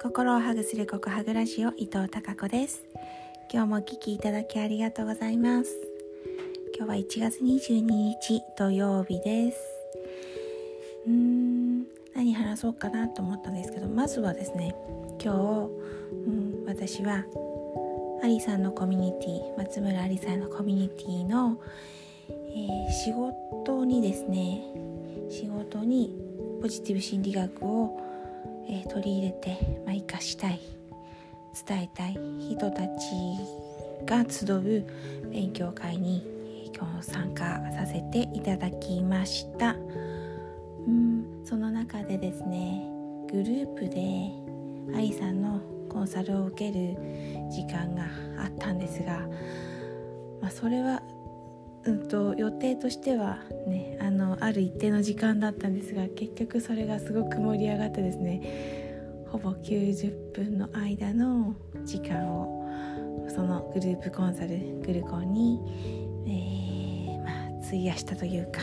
心をハグするココハグラジオ伊藤孝子です。今日もお聞きいただきありがとうございます。今日は1月22日土曜日です。うーん何話そうかなと思ったんですけどまずはですね今日、うん、私はアリさんのコミュニティ松村ありさんのコミュニティの、えー、仕事にですね仕事にポジティブ心理学を、えー、取り入れて、まあ、生かしたい伝えたい人たちが集う勉強会に、えー、今日参加させていただきました。うんその中でですねグループでアリさんのコンサルを受ける時間があったんですが、まあ、それは、うんと、予定としてはねあのある一定の時間だったんですが結局それがすごく盛り上がってですねほぼ90分の間の時間をそのグループコンサルグルコンに、えー、まあ、費やしたというか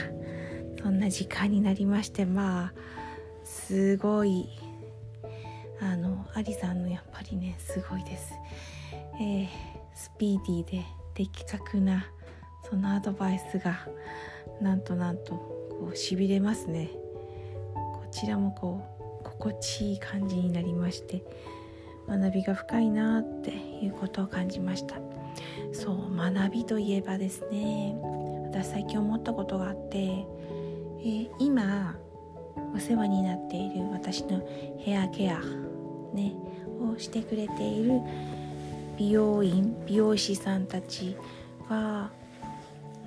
そんな時間になりましてまあすごいあのアリさんのやっぱりねすごいです、えー、スピーディーで的確なそのアドバイスがなんとなんとこうしびれますね。こちらもこう心地いい感じになりまして学びが深いなっていうことを感じました。そう学びといえばですね私最近思ったことがあって、えー、今お世話になっている私のヘアケア、ね、をしてくれている美容院美容師さんたちは、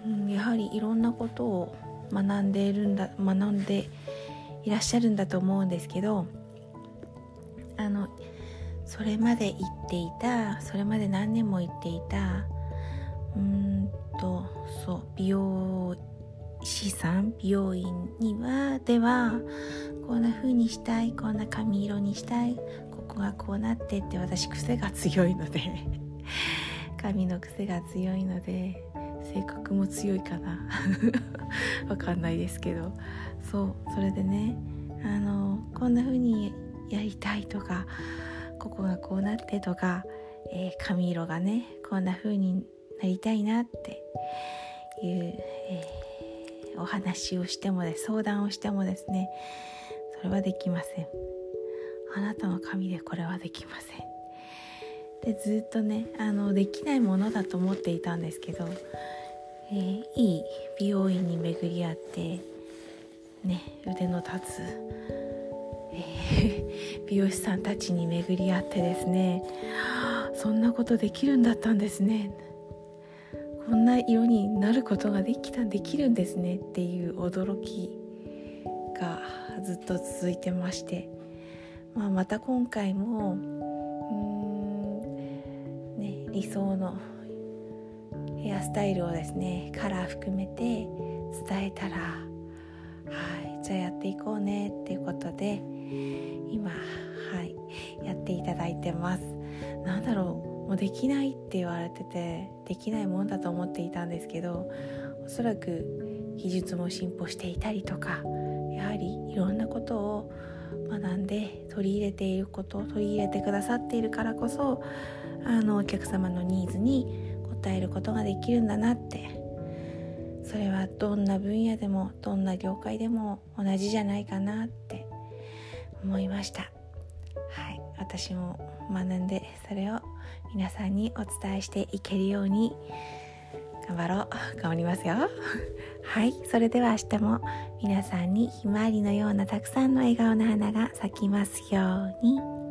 うん、やはりいろんなことを学んでいるんだ学んでいらっしゃるんだと思うんですけどあのそれまで行っていたそれまで何年も行っていたうんとそう美容師さん美容院にはではこんな風にしたいこんな髪色にしたいここがこうなってって私癖が強いので 髪の癖が強いので性格も強いかな。わかんないですけど。そうそれでねあのこんな風にやりたいとかここがこうなってとか、えー、髪色がねこんな風になりたいなっていう、えーお話をしてもです相談をしてもですねそれはできません。あなたの髪でこれはできません。でずっとねあのできないものだと思っていたんですけど、えー、いい美容院に巡り合ってね腕の立つ、えー、美容師さんたちに巡り合ってですねそんなことできるんだったんですね。こんな色になることができたできるんですねっていう驚きがずっと続いてまして、まあ、また今回もうん、ね、理想のヘアスタイルをですねカラー含めて伝えたらはいじゃあやっていこうねっていうことで今はいやっていただいてます。なんだろうもうできないって言われててできないもんだと思っていたんですけどおそらく技術も進歩していたりとかやはりいろんなことを学んで取り入れていること取り入れてくださっているからこそあのお客様のニーズに応えることができるんだなって。それはどんな分野でもどんな業界でも同じじゃないかなって思いました。はい。私も学んでそれを皆さんにお伝えしていけるように頑張ろう。頑張りますよ。はい。それでは明日も皆さんにひまわりのようなたくさんの笑顔の花が咲きますように。